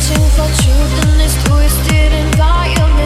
searching for truth in this twisted environment